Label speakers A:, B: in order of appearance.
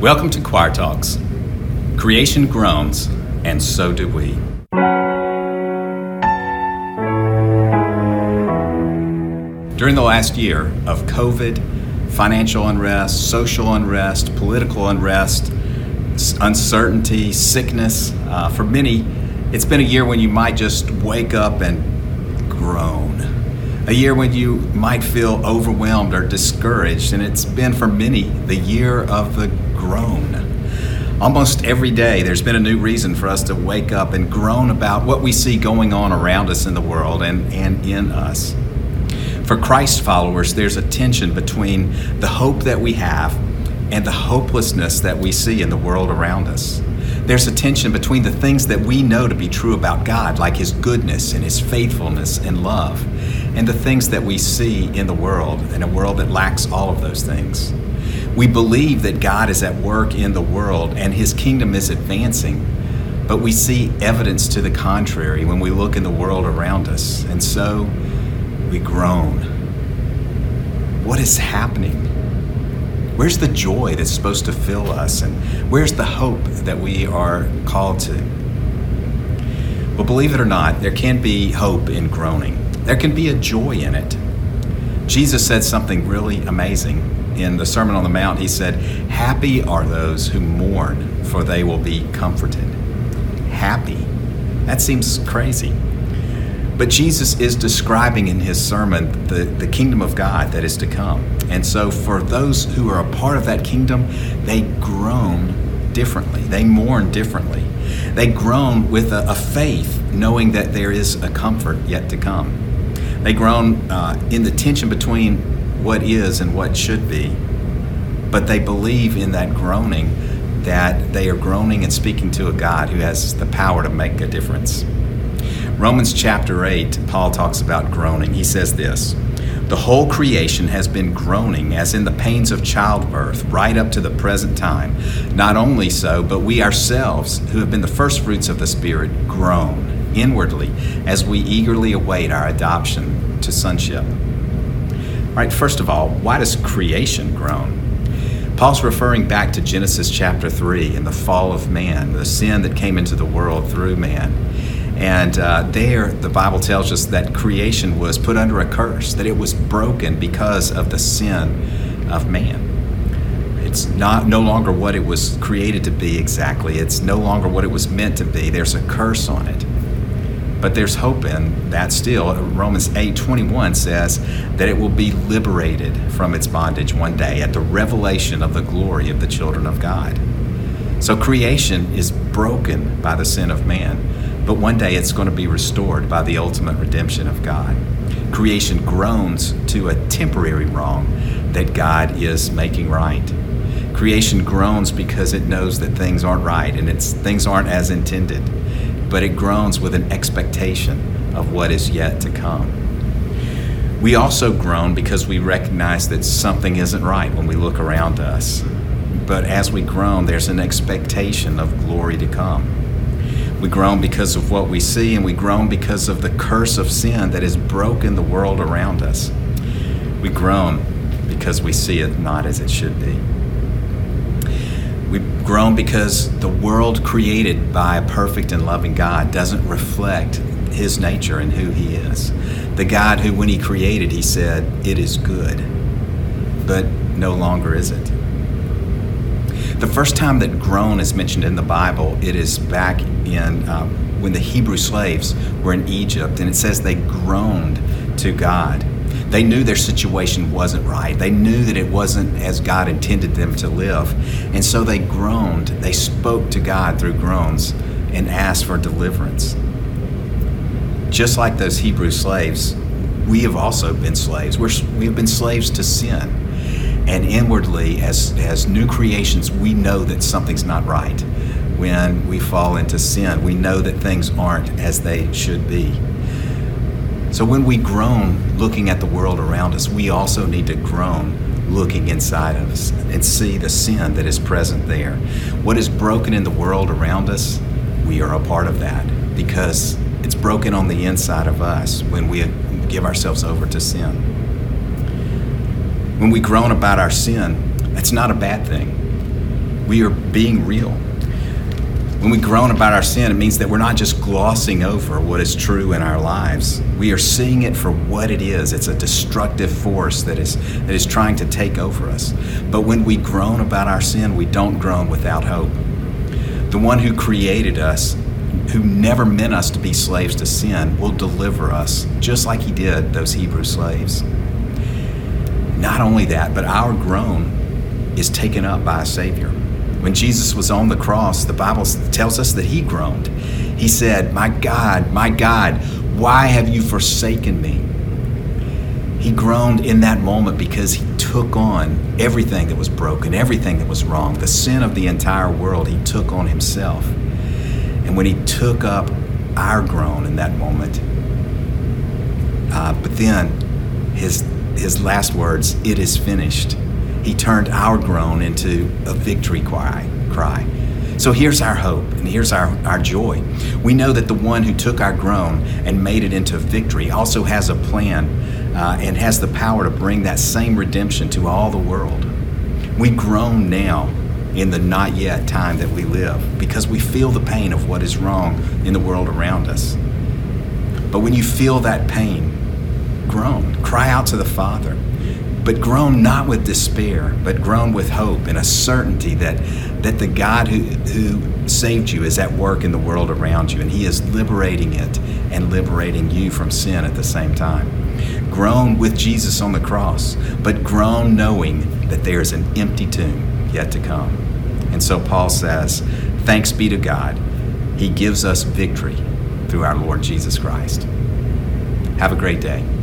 A: Welcome to Choir Talks. Creation groans, and so do we. During the last year of COVID, financial unrest, social unrest, political unrest, uncertainty, sickness, uh, for many, it's been a year when you might just wake up and groan. A year when you might feel overwhelmed or discouraged, and it's been for many the year of the groan. Almost every day, there's been a new reason for us to wake up and groan about what we see going on around us in the world and, and in us. For Christ followers, there's a tension between the hope that we have and the hopelessness that we see in the world around us. There's a tension between the things that we know to be true about God, like His goodness and His faithfulness and love, and the things that we see in the world, in a world that lacks all of those things. We believe that God is at work in the world and His kingdom is advancing, but we see evidence to the contrary when we look in the world around us. And so, we groan. What is happening? Where's the joy that's supposed to fill us? And where's the hope that we are called to? Well, believe it or not, there can be hope in groaning. There can be a joy in it. Jesus said something really amazing in the Sermon on the Mount. He said, Happy are those who mourn, for they will be comforted. Happy. That seems crazy. But Jesus is describing in his sermon the, the kingdom of God that is to come. And so, for those who are a part of that kingdom, they groan differently, they mourn differently. They groan with a, a faith, knowing that there is a comfort yet to come. They groan uh, in the tension between what is and what should be, but they believe in that groaning that they are groaning and speaking to a God who has the power to make a difference. Romans chapter 8, Paul talks about groaning. He says this The whole creation has been groaning, as in the pains of childbirth, right up to the present time. Not only so, but we ourselves, who have been the first fruits of the Spirit, groan inwardly as we eagerly await our adoption to sonship. All right, first of all, why does creation groan? Paul's referring back to Genesis chapter 3 and the fall of man, the sin that came into the world through man. And uh, there, the Bible tells us that creation was put under a curse, that it was broken because of the sin of man. It's not no longer what it was created to be exactly. It's no longer what it was meant to be. There's a curse on it. But there's hope in that still. Romans 8:21 says that it will be liberated from its bondage one day at the revelation of the glory of the children of God. So creation is broken by the sin of man but one day it's going to be restored by the ultimate redemption of God. Creation groans to a temporary wrong that God is making right. Creation groans because it knows that things aren't right and it's things aren't as intended, but it groans with an expectation of what is yet to come. We also groan because we recognize that something isn't right when we look around us. But as we groan, there's an expectation of glory to come. We groan because of what we see, and we groan because of the curse of sin that has broken the world around us. We groan because we see it not as it should be. We groan because the world created by a perfect and loving God doesn't reflect his nature and who he is. The God who, when he created, he said, It is good, but no longer is it. The first time that groan is mentioned in the Bible, it is back in um, when the Hebrew slaves were in Egypt, and it says they groaned to God. They knew their situation wasn't right. They knew that it wasn't as God intended them to live. And so they groaned. They spoke to God through groans and asked for deliverance. Just like those Hebrew slaves, we have also been slaves. We're, we have been slaves to sin. And inwardly, as, as new creations, we know that something's not right. When we fall into sin, we know that things aren't as they should be. So when we groan looking at the world around us, we also need to groan looking inside of us and see the sin that is present there. What is broken in the world around us, we are a part of that because it's broken on the inside of us when we give ourselves over to sin. When we groan about our sin, that's not a bad thing. we are being real. When we groan about our sin, it means that we're not just glossing over what is true in our lives. We are seeing it for what it is. It's a destructive force that is, that is trying to take over us. But when we groan about our sin, we don't groan without hope. The one who created us, who never meant us to be slaves to sin, will deliver us, just like he did those Hebrew slaves. Not only that, but our groan is taken up by a Savior. When Jesus was on the cross, the Bible tells us that he groaned. He said, My God, my God, why have you forsaken me? He groaned in that moment because he took on everything that was broken, everything that was wrong, the sin of the entire world, he took on himself. And when he took up our groan in that moment, uh, but then his, his last words, it is finished he turned our groan into a victory cry. cry. So here's our hope and here's our, our joy. We know that the one who took our groan and made it into victory also has a plan uh, and has the power to bring that same redemption to all the world. We groan now in the not yet time that we live because we feel the pain of what is wrong in the world around us. But when you feel that pain, groan, cry out to the Father but groan not with despair, but groan with hope and a certainty that, that the God who, who saved you is at work in the world around you, and He is liberating it and liberating you from sin at the same time. Groan with Jesus on the cross, but groan knowing that there is an empty tomb yet to come. And so Paul says, Thanks be to God. He gives us victory through our Lord Jesus Christ. Have a great day.